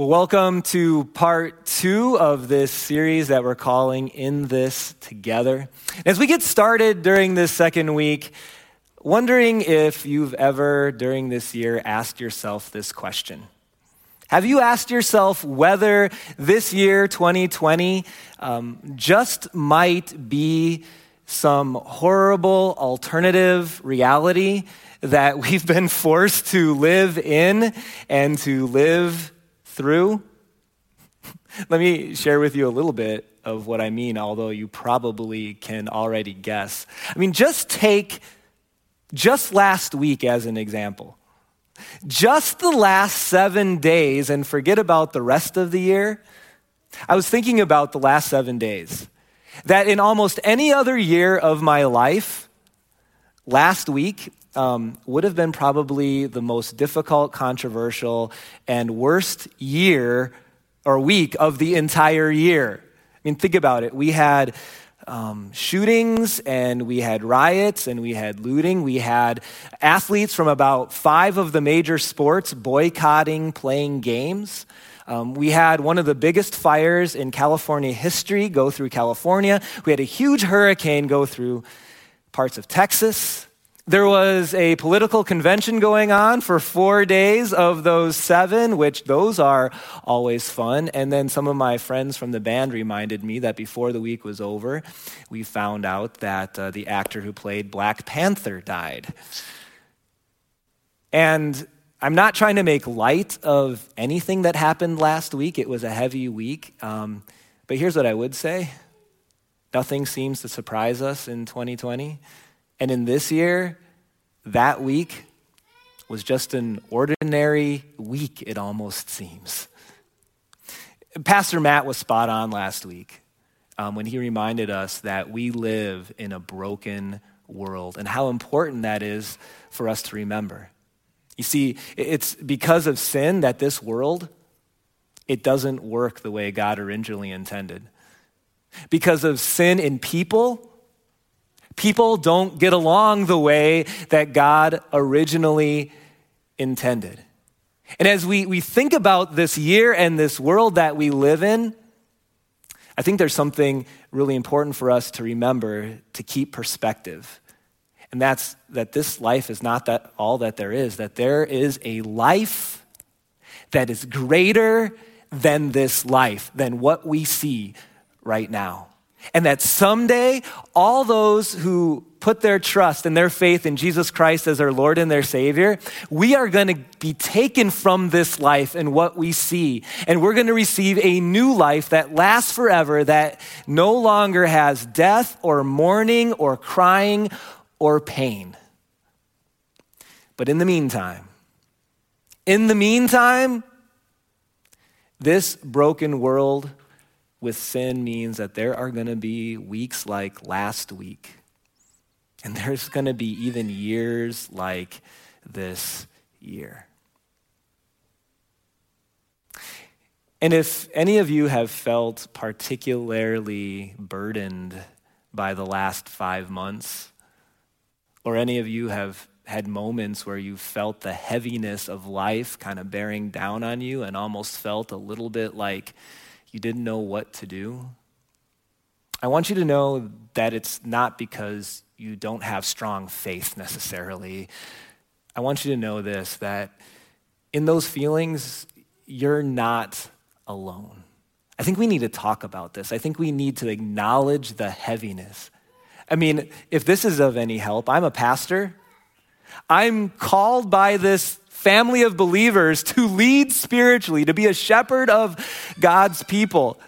Well, welcome to part two of this series that we're calling In This Together. As we get started during this second week, wondering if you've ever during this year asked yourself this question. Have you asked yourself whether this year, 2020, um, just might be some horrible alternative reality that we've been forced to live in and to live through? Let me share with you a little bit of what I mean, although you probably can already guess. I mean, just take just last week as an example. Just the last seven days, and forget about the rest of the year. I was thinking about the last seven days. That in almost any other year of my life, last week um, would have been probably the most difficult, controversial, and worst year or week of the entire year. I mean, think about it. We had um, shootings and we had riots and we had looting. We had athletes from about five of the major sports boycotting playing games. Um, we had one of the biggest fires in California history go through California. We had a huge hurricane go through parts of Texas. There was a political convention going on for four days of those seven, which those are always fun. And then some of my friends from the band reminded me that before the week was over, we found out that uh, the actor who played Black Panther died. And I'm not trying to make light of anything that happened last week. It was a heavy week. Um, but here's what I would say nothing seems to surprise us in 2020. And in this year, that week was just an ordinary week, it almost seems. Pastor Matt was spot on last week um, when he reminded us that we live in a broken world and how important that is for us to remember. You see, it's because of sin that this world it doesn't work the way God originally intended. Because of sin in people, People don't get along the way that God originally intended. And as we, we think about this year and this world that we live in, I think there's something really important for us to remember to keep perspective. And that's that this life is not that all that there is, that there is a life that is greater than this life, than what we see right now. And that someday, all those who put their trust and their faith in Jesus Christ as their Lord and their Savior, we are going to be taken from this life and what we see. And we're going to receive a new life that lasts forever, that no longer has death or mourning or crying or pain. But in the meantime, in the meantime, this broken world with sin means that there are going to be weeks like last week, and there's going to be even years like this year. And if any of you have felt particularly burdened by the last five months, or any of you have had moments where you felt the heaviness of life kind of bearing down on you and almost felt a little bit like you didn't know what to do. I want you to know that it's not because you don't have strong faith necessarily. I want you to know this that in those feelings, you're not alone. I think we need to talk about this. I think we need to acknowledge the heaviness. I mean, if this is of any help, I'm a pastor. I'm called by this family of believers to lead spiritually, to be a shepherd of God's people.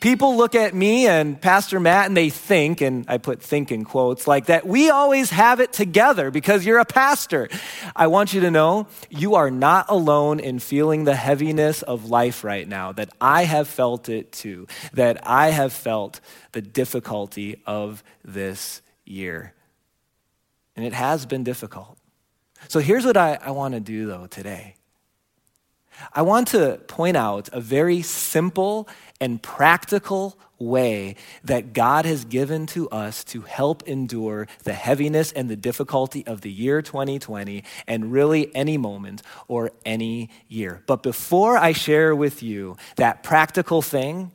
People look at me and Pastor Matt and they think, and I put think in quotes, like that we always have it together because you're a pastor. I want you to know you are not alone in feeling the heaviness of life right now, that I have felt it too, that I have felt the difficulty of this year. And it has been difficult. So here's what I, I want to do, though, today. I want to point out a very simple and practical way that God has given to us to help endure the heaviness and the difficulty of the year 2020 and really any moment or any year. But before I share with you that practical thing,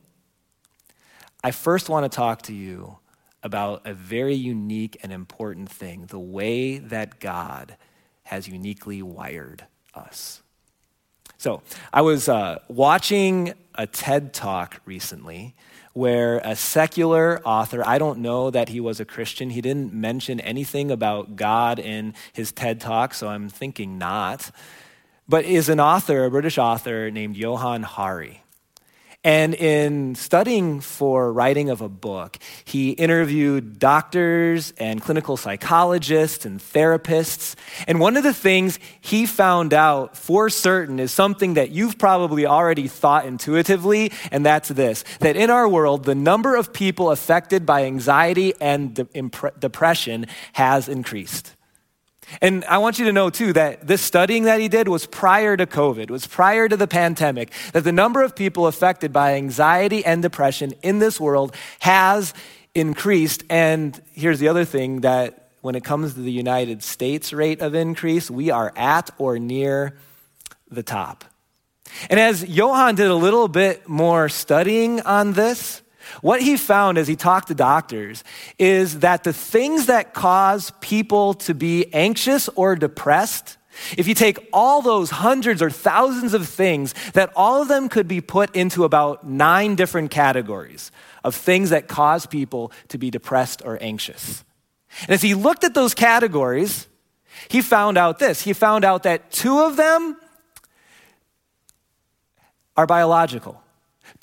I first want to talk to you about a very unique and important thing the way that God has uniquely wired us. So, I was uh, watching a TED talk recently where a secular author, I don't know that he was a Christian, he didn't mention anything about God in his TED talk, so I'm thinking not, but is an author, a British author named Johann Hari. And in studying for writing of a book, he interviewed doctors and clinical psychologists and therapists. And one of the things he found out for certain is something that you've probably already thought intuitively, and that's this that in our world, the number of people affected by anxiety and de- depression has increased. And I want you to know, too, that this studying that he did was prior to COVID, was prior to the pandemic, that the number of people affected by anxiety and depression in this world has increased. And here's the other thing that when it comes to the United States rate of increase, we are at or near the top. And as Johann did a little bit more studying on this, what he found as he talked to doctors is that the things that cause people to be anxious or depressed, if you take all those hundreds or thousands of things, that all of them could be put into about nine different categories of things that cause people to be depressed or anxious. And as he looked at those categories, he found out this. He found out that two of them are biological.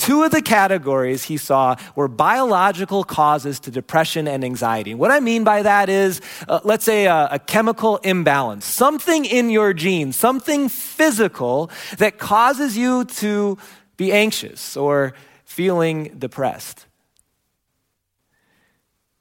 Two of the categories he saw were biological causes to depression and anxiety. What I mean by that is, uh, let's say a, a chemical imbalance, something in your genes, something physical that causes you to be anxious or feeling depressed.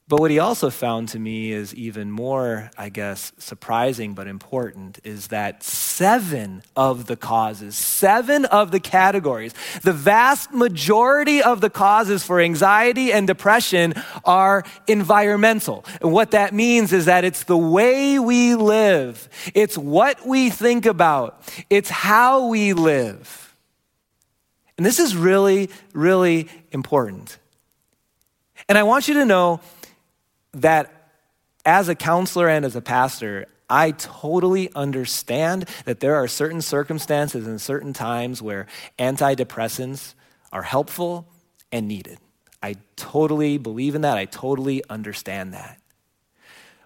But what he also found to me is even more, I guess, surprising but important is that seven of the causes, seven of the categories, the vast majority of the causes for anxiety and depression are environmental. And what that means is that it's the way we live, it's what we think about, it's how we live. And this is really, really important. And I want you to know that as a counselor and as a pastor, I totally understand that there are certain circumstances and certain times where antidepressants are helpful and needed. I totally believe in that. I totally understand that.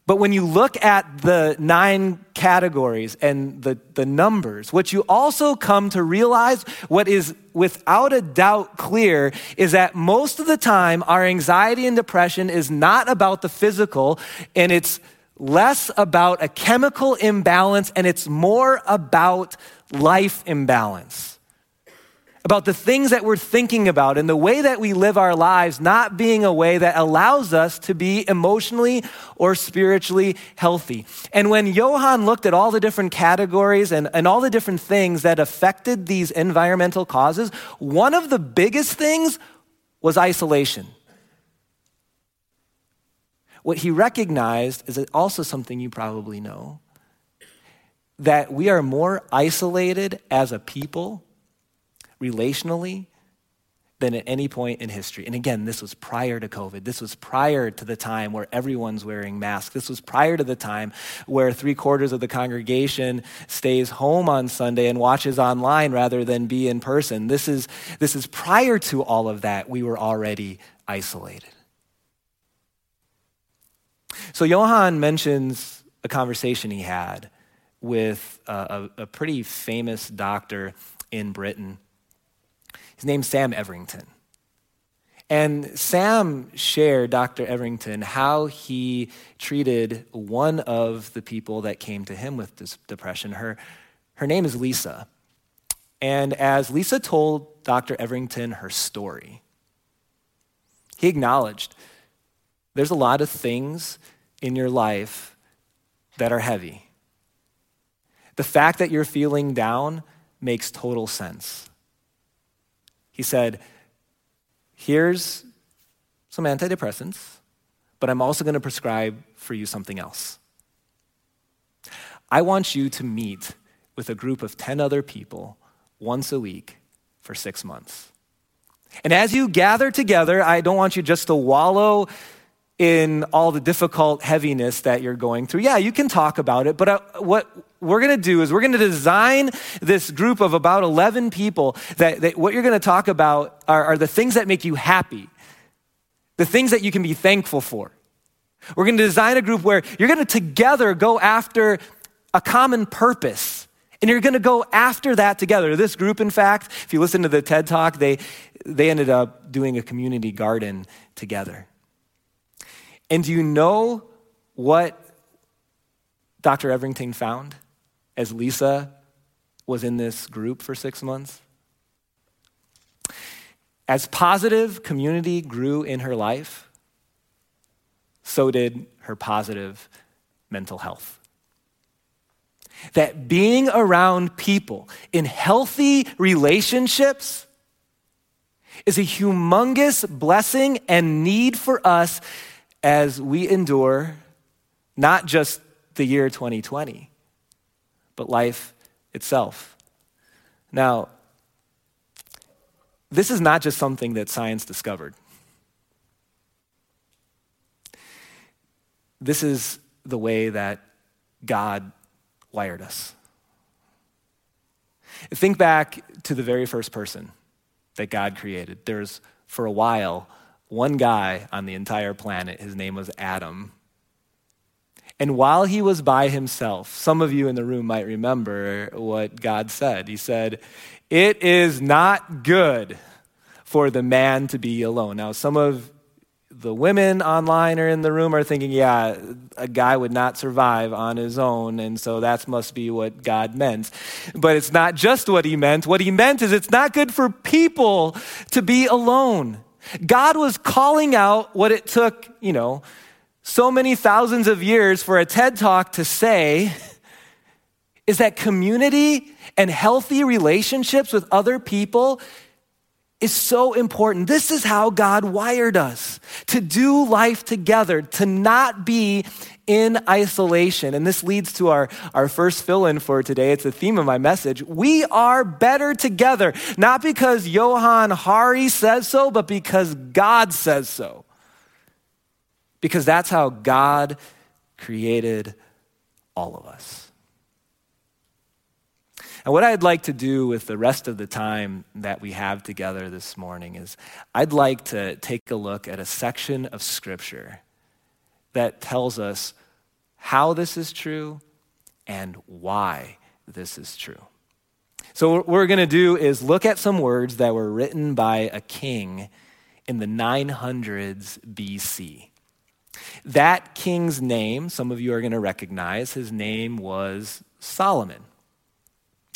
But when you look at the nine categories and the, the numbers, what you also come to realize, what is without a doubt clear, is that most of the time our anxiety and depression is not about the physical and it's less about a chemical imbalance and it's more about life imbalance about the things that we're thinking about and the way that we live our lives not being a way that allows us to be emotionally or spiritually healthy. And when Johann looked at all the different categories and, and all the different things that affected these environmental causes, one of the biggest things was isolation. What he recognized is also something you probably know that we are more isolated as a people relationally than at any point in history. And again, this was prior to COVID. This was prior to the time where everyone's wearing masks. This was prior to the time where three quarters of the congregation stays home on Sunday and watches online rather than be in person. This is, this is prior to all of that. We were already isolated. So Johann mentions a conversation he had with a, a, a pretty famous doctor in Britain his name's Sam Everington. And Sam shared, Dr. Everington, how he treated one of the people that came to him with this depression. Her, her name is Lisa. And as Lisa told Dr. Everington her story, he acknowledged there's a lot of things in your life that are heavy. The fact that you're feeling down makes total sense. He said, Here's some antidepressants, but I'm also going to prescribe for you something else. I want you to meet with a group of 10 other people once a week for six months. And as you gather together, I don't want you just to wallow in all the difficult heaviness that you're going through. Yeah, you can talk about it, but uh, what we're going to do is we're going to design this group of about 11 people that, that what you're going to talk about are, are the things that make you happy, the things that you can be thankful for. We're going to design a group where you're going to together go after a common purpose. And you're going to go after that together. This group, in fact, if you listen to the TED Talk, they, they ended up doing a community garden together. And do you know what Dr. Everington found as Lisa was in this group for six months? As positive community grew in her life, so did her positive mental health. That being around people in healthy relationships is a humongous blessing and need for us as we endure not just the year 2020, but life itself. Now, this is not just something that science discovered. This is the way that God wired us. Think back to the very first person that God created. There's, for a while, one guy on the entire planet. His name was Adam. And while he was by himself, some of you in the room might remember what God said. He said, It is not good for the man to be alone. Now, some of the women online or in the room are thinking, yeah, a guy would not survive on his own, and so that must be what God meant. But it's not just what he meant. What he meant is it's not good for people to be alone. God was calling out what it took, you know, so many thousands of years for a TED talk to say is that community and healthy relationships with other people is so important. This is how God wired us to do life together, to not be in isolation. And this leads to our, our first fill in for today. It's the theme of my message. We are better together, not because Johann Hari says so, but because God says so. Because that's how God created all of us. And what I'd like to do with the rest of the time that we have together this morning is I'd like to take a look at a section of Scripture that tells us how this is true and why this is true. So, what we're going to do is look at some words that were written by a king in the 900s BC. That king's name, some of you are going to recognize, his name was Solomon.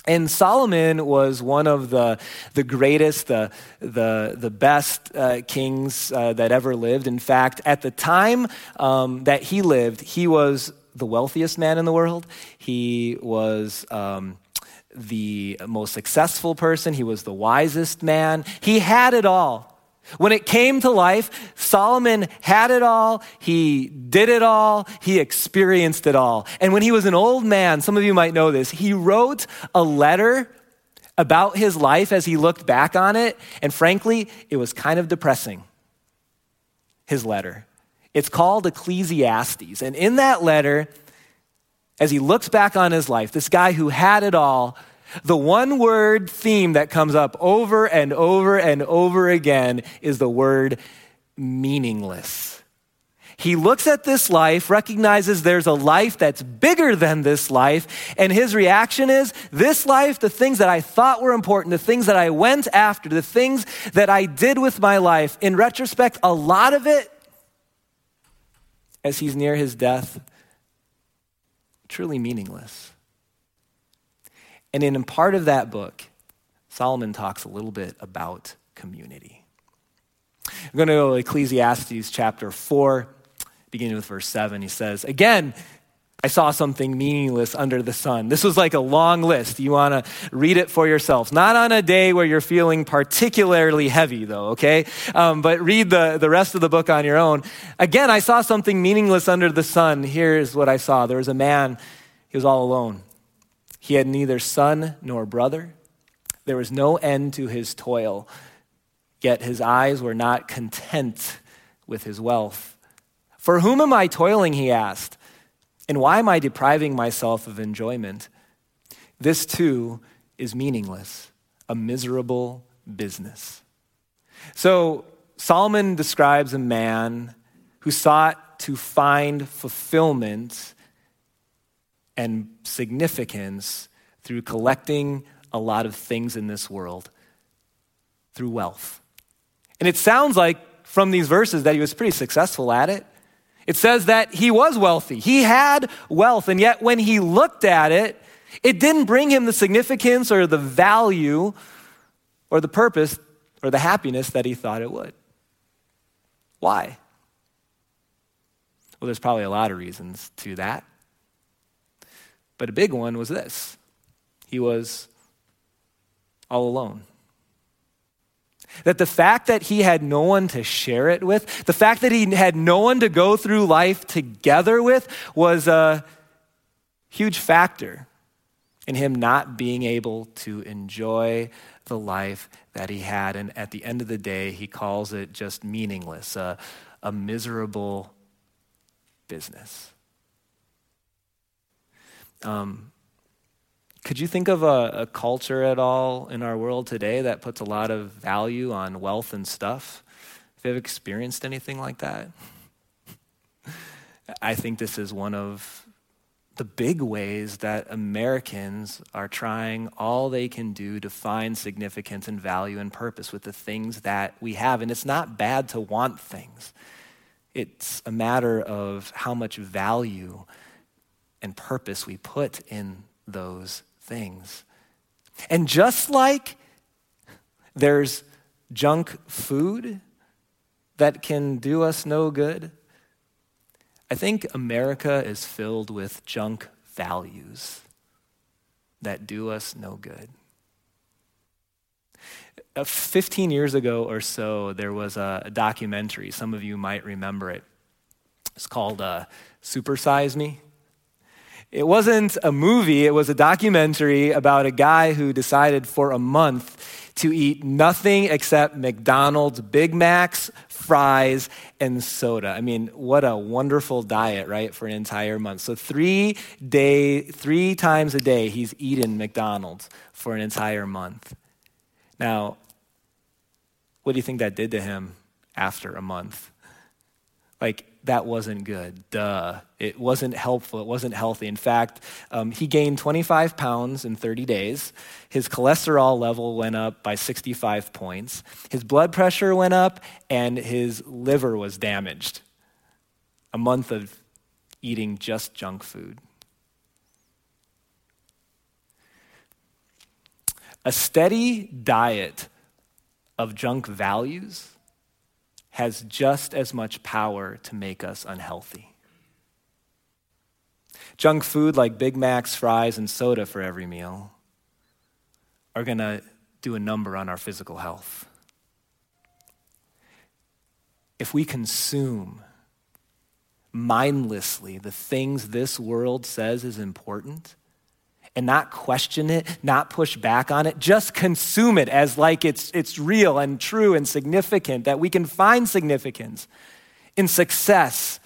And Solomon was one of the, the greatest, the, the, the best uh, kings uh, that ever lived. In fact, at the time um, that he lived, he was the wealthiest man in the world. He was um, the most successful person. He was the wisest man. He had it all. When it came to life, Solomon had it all, he did it all, he experienced it all. And when he was an old man, some of you might know this, he wrote a letter about his life as he looked back on it. And frankly, it was kind of depressing, his letter. It's called Ecclesiastes. And in that letter, as he looks back on his life, this guy who had it all the one word theme that comes up over and over and over again is the word meaningless. He looks at this life, recognizes there's a life that's bigger than this life, and his reaction is this life, the things that I thought were important, the things that I went after, the things that I did with my life, in retrospect, a lot of it, as he's near his death, truly meaningless. And in part of that book, Solomon talks a little bit about community. I'm going to go to Ecclesiastes chapter 4, beginning with verse 7. He says, Again, I saw something meaningless under the sun. This was like a long list. You want to read it for yourselves. Not on a day where you're feeling particularly heavy, though, okay? Um, but read the, the rest of the book on your own. Again, I saw something meaningless under the sun. Here's what I saw there was a man, he was all alone. He had neither son nor brother. There was no end to his toil, yet his eyes were not content with his wealth. For whom am I toiling? He asked. And why am I depriving myself of enjoyment? This too is meaningless, a miserable business. So Solomon describes a man who sought to find fulfillment and significance through collecting a lot of things in this world, through wealth. And it sounds like from these verses that he was pretty successful at it. It says that he was wealthy. He had wealth, and yet when he looked at it, it didn't bring him the significance or the value or the purpose or the happiness that he thought it would. Why? Well, there's probably a lot of reasons to that. But a big one was this he was all alone. That the fact that he had no one to share it with, the fact that he had no one to go through life together with, was a huge factor in him not being able to enjoy the life that he had. And at the end of the day, he calls it just meaningless, a, a miserable business. Um, could you think of a, a, culture at all in our world today that puts a lot of value on wealth and stuff? Have you ever experienced anything like that? I think this is one of the big ways that Americans are trying all they can do to find significance and value and purpose with the things that we have. And it's not bad to want things, it's a matter of how much value and purpose we put in those things. And just like there's junk food that can do us no good, I think America is filled with junk values that do us no good. Uh, 15 years ago or so, there was a, documentary. Some of you might remember it. It's called uh, Super Size Me. It wasn't a movie, it was a documentary about a guy who decided for a month to eat nothing except McDonald's Big Macs, fries, and soda. I mean, what a wonderful diet, right, for an entire month. So three day, three times a day, he's eaten McDonald's for an entire month. Now, what do you think that did to him after a month? Like, that wasn't good. Duh. It wasn't helpful. It wasn't healthy. In fact, um, he gained 25 pounds in 30 days. His cholesterol level went up by 65 points. His blood pressure went up, and his liver was damaged. A month of eating just junk food. A steady diet of junk values has just as much power to make us unhealthy. Junk food like Big Macs, fries, and soda for every meal are going to do a number on our physical health. If we consume mindlessly the things this world says is important, and not question it, not push back on it, just consume it as like it's, it's real and true and significant, that we can find significance in success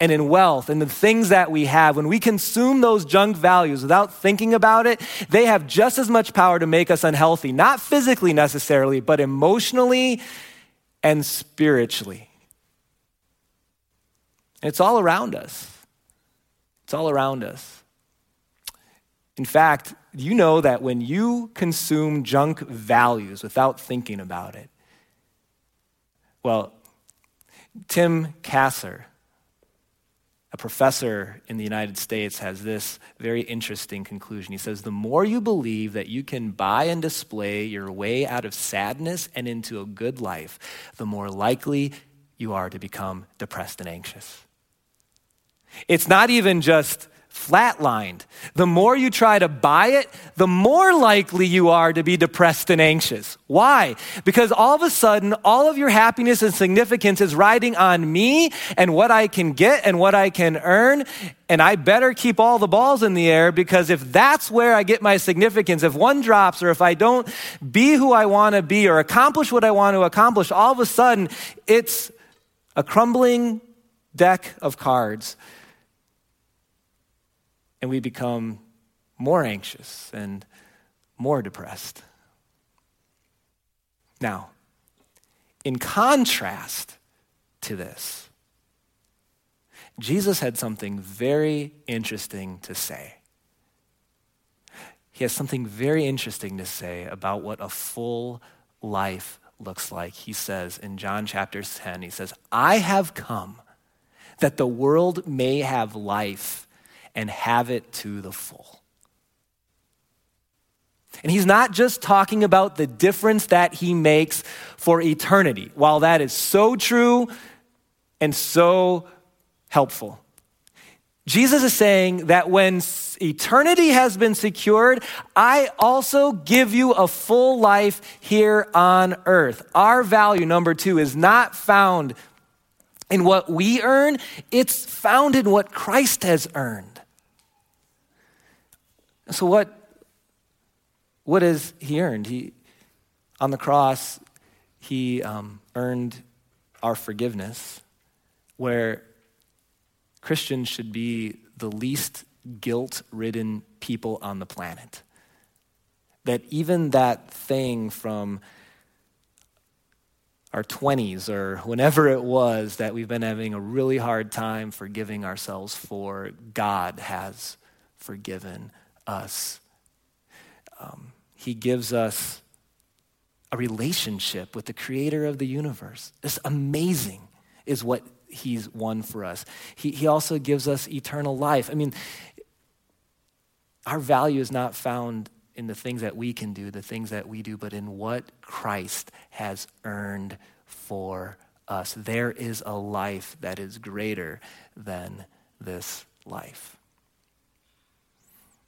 and in wealth and the things that we have. When we consume those junk values without thinking about it, they have just as much power to make us unhealthy, not physically necessarily, but emotionally and spiritually. it's all around us. It's all around us. In fact, you know that when you consume junk values without thinking about it, well, Tim Kasser, a professor in the United States, has this very interesting conclusion. He says, The more you believe that you can buy and display your way out of sadness and into a good life, the more likely you are to become depressed and anxious. It's not even just flatlined. The more you try to buy it, the more likely you are to be depressed and anxious. Why? Because all of a sudden, all of your happiness and significance is riding on me and what I can get and what I can earn. And I better keep all the balls in the air because if that's where I get my significance, if one drops or if I don't be who I want to be or accomplish what I want to accomplish, all of a sudden it's a crumbling deck of cards and we become more anxious and more depressed. Now, in contrast to this, Jesus had something very interesting to say. He has something very interesting to say about what a full life looks like. He says in John chapter 10, he says, I have come that the world may have life and have it to the full. And he's not just talking about the difference that he makes for eternity. While that is so true and so helpful, Jesus is saying that when eternity has been secured, I also give you a full life here on earth. Our value, number two, is not found in what we earn, it's found in what Christ has earned. So what what has he earned? He on the cross he um, earned our forgiveness, where Christians should be the least guilt-ridden people on the planet. That even that thing from our 20s or whenever it was that we've been having a really hard time forgiving ourselves for, God has forgiven us. Um, he gives us a relationship with the creator of the universe. It's amazing, is what he's won for us. He, he also gives us eternal life. I mean, our value is not found in the things that we can do, the things that we do, but in what Christ has earned for us. There is a life that is greater than this life.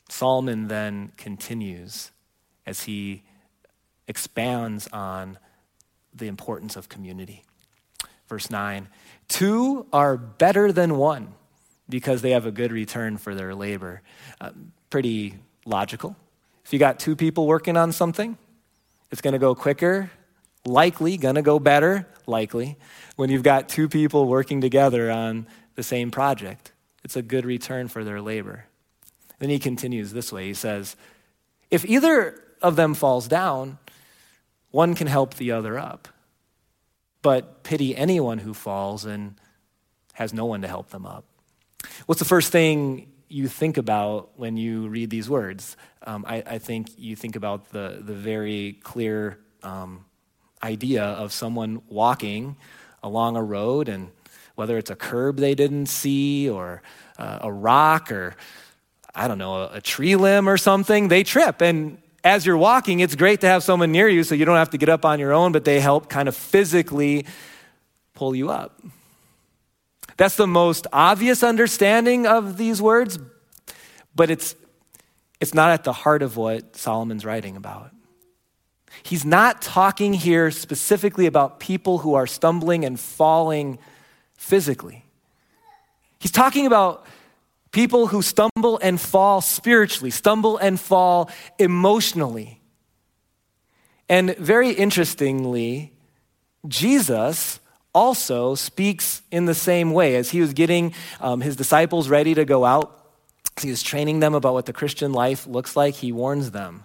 Solomon then continues as he expands on the importance of community. Verse 9 Two are better than one because they have a good return for their labor. Uh, pretty logical. If you got two people working on something, it's going to go quicker, likely, going to go better, likely, when you've got two people working together on the same project. It's a good return for their labor. Then he continues this way He says, If either of them falls down, one can help the other up. But pity anyone who falls and has no one to help them up. What's the first thing you think about when you read these words? Um, I, I, think you think about the, the very clear um, idea of someone walking along a road, and whether it's a curb they didn't see, or uh, a rock, or I don't know, a, tree limb or something, they trip. And as you're walking, it's great to have someone near you so you don't have to get up on your own, but they help kind of physically pull you up. That's the most obvious understanding of these words, but it's, it's not at the heart of what Solomon's writing about. He's not talking here specifically about people who are stumbling and falling physically. He's talking about People who stumble and fall spiritually, stumble and fall emotionally. And very interestingly, Jesus also speaks in the same way. As he was getting um, his disciples ready to go out, he was training them about what the Christian life looks like, he warns them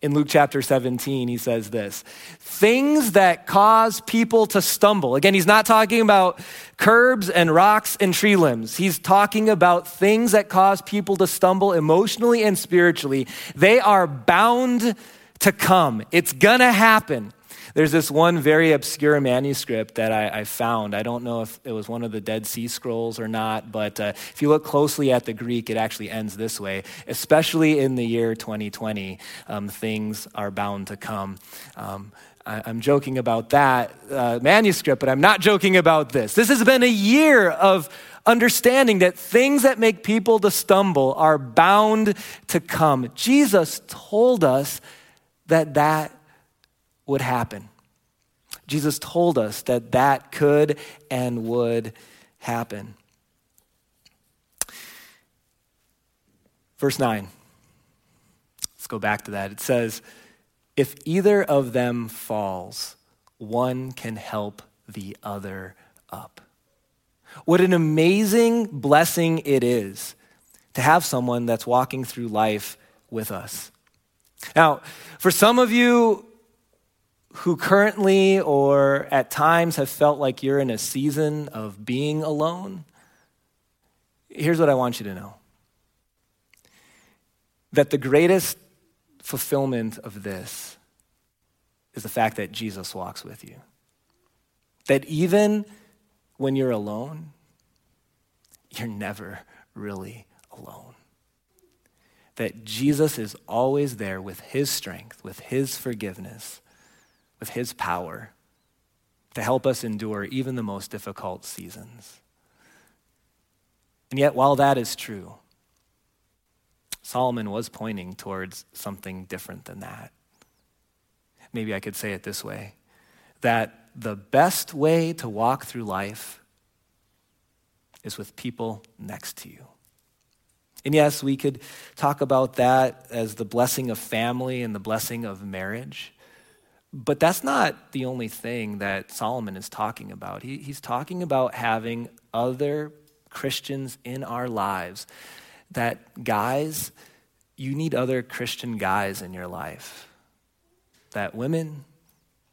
in Luke chapter 17, he says this things that cause people to stumble. Again, he's not talking about curbs and rocks and tree limbs. He's talking about things that cause people to stumble emotionally and spiritually. They are bound to come, it's gonna happen. There's this one very obscure manuscript that I, I, found. I don't know if it was one of the Dead Sea Scrolls or not, but uh, if you look closely at the Greek, it actually ends this way. Especially in the year 2020, um, things are bound to come. Um, I, am joking about that uh, manuscript, but I'm not joking about this. This has been a year of understanding that things that make people to stumble are bound to come. Jesus told us that that would happen. Jesus told us that that could and would happen. Verse 9. Let's go back to that. It says, If either of them falls, one can help the other up. What an amazing blessing it is to have someone that's walking through life with us. Now, for some of you who currently or at times have felt like you're in a season of being alone, here's what I want you to know that the greatest fulfillment of this is the fact that Jesus walks with you. That even when you're alone, you're never really alone that Jesus is always there with his strength, with his forgiveness, with his power to help us endure even the most difficult seasons. And yet, while that is true, Solomon was pointing towards something different than that. Maybe I could say it this way that the best way to walk through life is with people next to you. And yes, we could talk about that as the blessing of family and the blessing of marriage. But that's not the only thing that Solomon is talking about. He, he's talking about having other Christians in our lives. That guys, you need other Christian guys in your life. That women,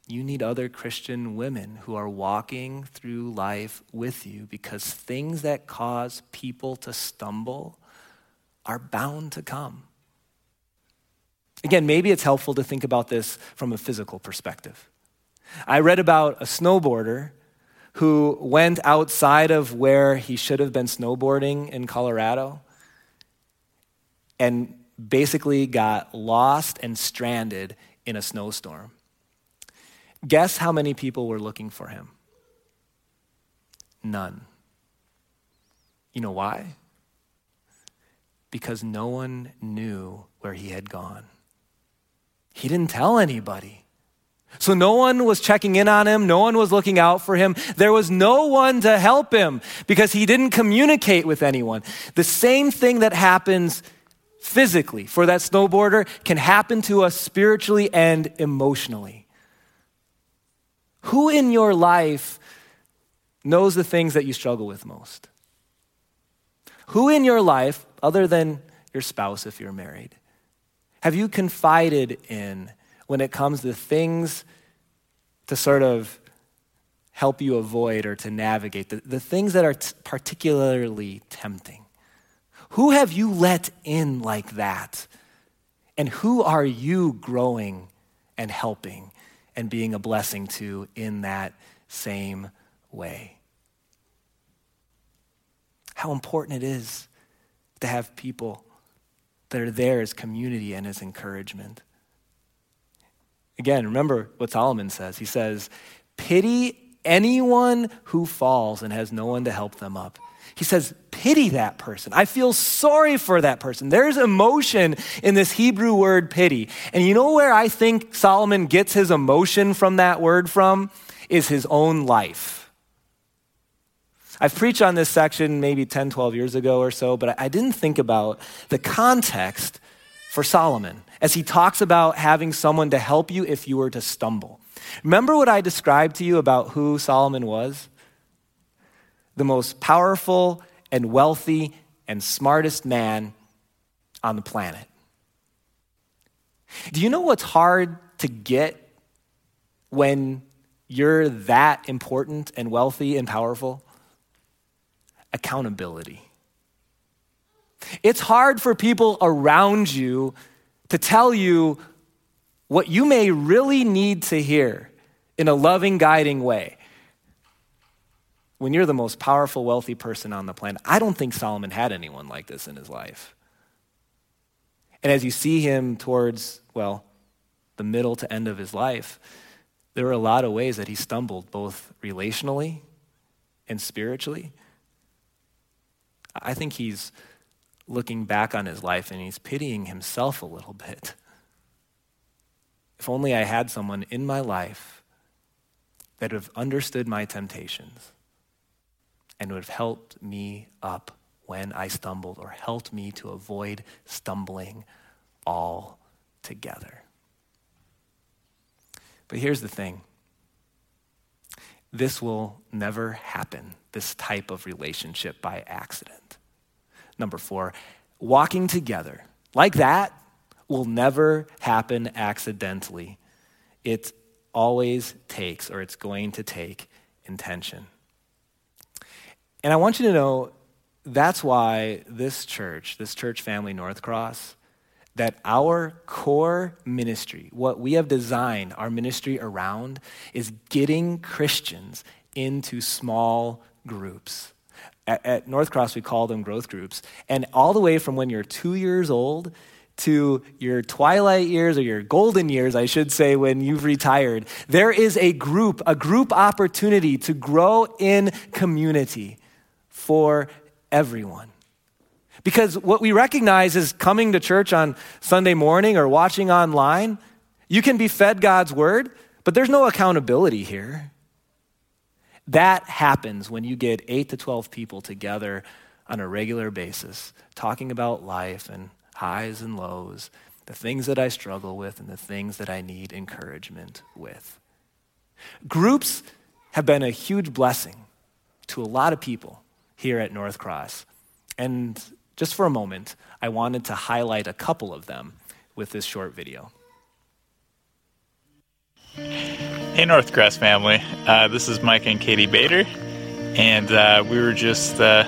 you need other Christian women who are walking through life with you because things that cause people to stumble are bound to come. Again, maybe it's helpful to think about this from a physical perspective. I read about a snowboarder who went outside of where he should have been snowboarding in Colorado and basically got lost and stranded in a snowstorm. Guess how many people were looking for him? None. You know why? because no one knew where he had gone. He didn't tell anybody. So no one was checking in on him. No one was looking out for him. There was no one to help him because he didn't communicate with anyone. The same thing that happens physically for that snowboarder can happen to us spiritually and emotionally. Who in your life knows the things that you struggle with most? Who in your life, other than your spouse if you're married, have you confided in when it comes to things to sort of help you avoid or to navigate, the, the things that are t- particularly tempting? Who have you let in like that? And who are you growing and helping and being a blessing to in that same way? how important it is to have people that are there as community and as encouragement. Again, remember what Solomon says. He says, Pity anyone who falls and has no one to help them up. He says, Pity that person. I feel sorry for that person. There's emotion in this Hebrew word pity. And you know where I think Solomon gets his emotion from that word from? Is his own life. I've preached on this section maybe 10, 12 years ago or so, but I didn't think about the context for Solomon as he talks about having someone to help you if you were to stumble. Remember what I described to you about who Solomon was? The most powerful and wealthy and smartest man on the planet. Do you know what's hard to get when you're that important and wealthy and powerful? Accountability. It's hard for people around you to tell you what you may really need to hear in a loving, guiding way. When you're the most powerful, wealthy person on the planet, I don't think Solomon had anyone like this in his life. And as you see him towards, well, the middle to end of his life, there were a lot of ways that he stumbled, both relationally and spiritually. I think he's looking back on his life and he's pitying himself a little bit. If only I had someone in my life that would have understood my temptations and would have helped me up when I stumbled or helped me to avoid stumbling all together. But here's the thing this will never happen, this type of relationship by accident. Number four, walking together like that will never happen accidentally. It always takes, or it's going to take, intention. And I want you to know that's why this church, this church family, North Cross, that our core ministry, what we have designed our ministry around, is getting Christians into small groups. At, at, North Cross, we call them growth groups. And all the way from when you're two years old to your twilight years or your golden years, I should say, when you've retired, there is a group, a group opportunity to grow in community for everyone. Because what we recognize is coming to church on Sunday morning or watching online, you can be fed God's word, but there's no accountability here. That happens when you get 8 to 12 people together on a regular basis, talking about life and highs and lows, the things that I struggle with and the things that I need encouragement with. Groups have been a huge blessing to a lot of people here at North Cross. And just for a moment, I wanted to highlight a couple of them with this short video. Hey, North Cross family. Uh, this is Mike and Katie Bader, and uh, we were just uh,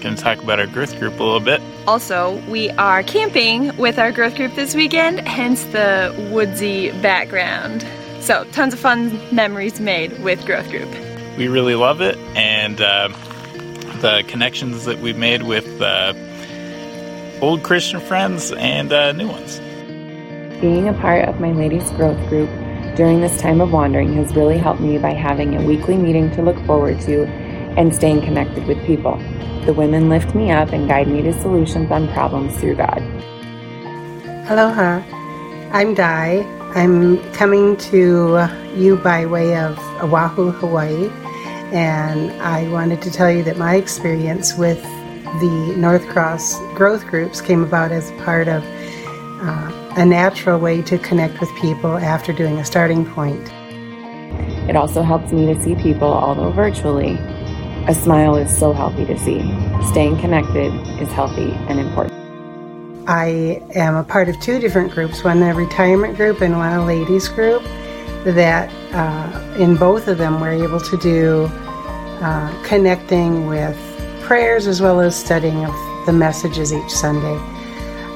going to talk about our growth group a little bit. Also, we are camping with our growth group this weekend, hence the woodsy background. So, tons of fun memories made with growth group. We really love it, and uh, the connections that we've made with uh, old Christian friends and uh, new ones. Being a part of my ladies' growth group during this time of wandering has really helped me by having a weekly meeting to look forward to and staying connected with people. The women lift me up and guide me to solutions on problems through God. Aloha, I'm Di. I'm coming to you by way of Oahu, Hawaii, and I wanted to tell you that my experience with the North Cross growth groups came about as part of uh, a natural way to connect with people after doing a starting point. It also helps me to see people, although virtually. A smile is so healthy to see. Staying connected is healthy and important. I am a part of two different groups one a retirement group and one a ladies group. That uh, in both of them, we're able to do uh, connecting with prayers as well as studying of the messages each Sunday.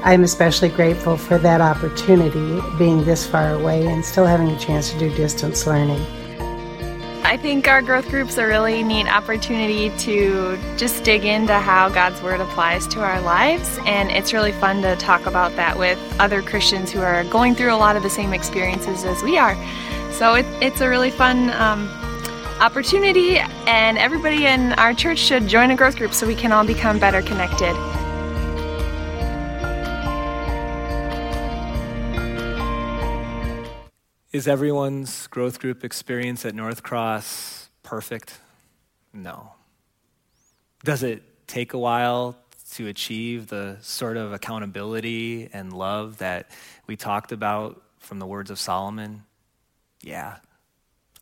I'm especially grateful for that opportunity, being this far away and still having a chance to do distance learning. I think our growth groups are really neat opportunity to just dig into how God's Word applies to our lives, and it's really fun to talk about that with other Christians who are going through a lot of the same experiences as we are. So it, it's a really fun um, opportunity, and everybody in our church should join a growth group so we can all become better connected. Is everyone's growth group experience at North Cross perfect? No. Does it take a while to achieve the sort of accountability and love that we talked about from the words of Solomon? Yeah,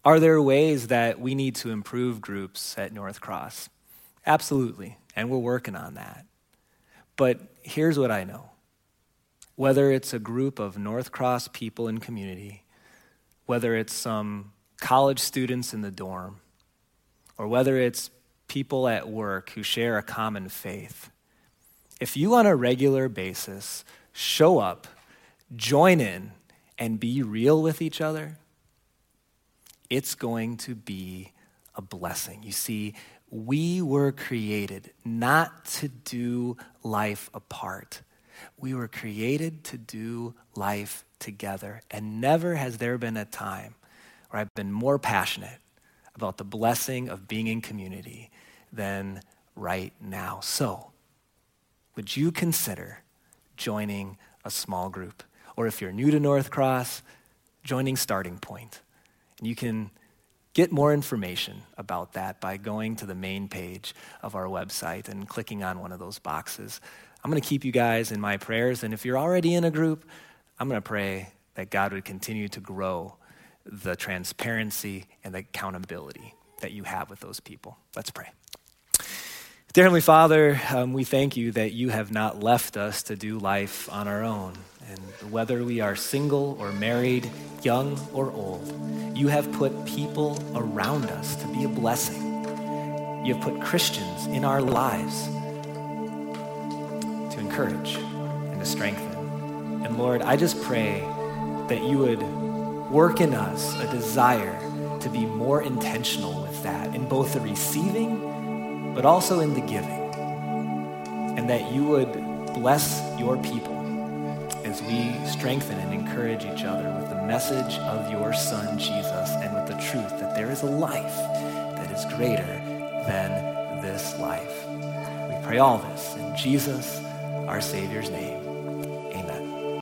are there ways that we need to improve groups at North Cross? Absolutely, and we're working on that. But here's what I know whether it's a group of North Cross people in community, whether it's some college students in the dorm, or whether it's people at work who share a common faith, if you on a regular basis show up, join in, and be real with each other, it's going to be a blessing. You see, we were created not to do life apart. We were created to do life together. And never has there been a time where I've been more passionate about the blessing of being in community than right now. So, would you consider joining a small group? Or if you're new to North Cross, joining Starting Point. You can get more information about that by going to the main page of our website and clicking on one of those boxes. I'm going to keep you guys in my prayers. And if you're already in a group, I'm going to pray that God would continue to grow the transparency and the accountability that you have with those people. Let's pray. Dear Heavenly Father, um, we thank you that you have not left us to do life on our own. And whether we are single or married, young or old, you have put people around us to be a blessing. You have put Christians in our lives to encourage and to strengthen. And Lord, I just pray that you would work in us a desire to be more intentional with that in both the receiving, but also in the giving. And that you would bless your people as we strengthen and encourage each other with the message of your Son, Jesus, and with the truth that there is a life that is greater than this life. We pray all this in Jesus, our Savior's name.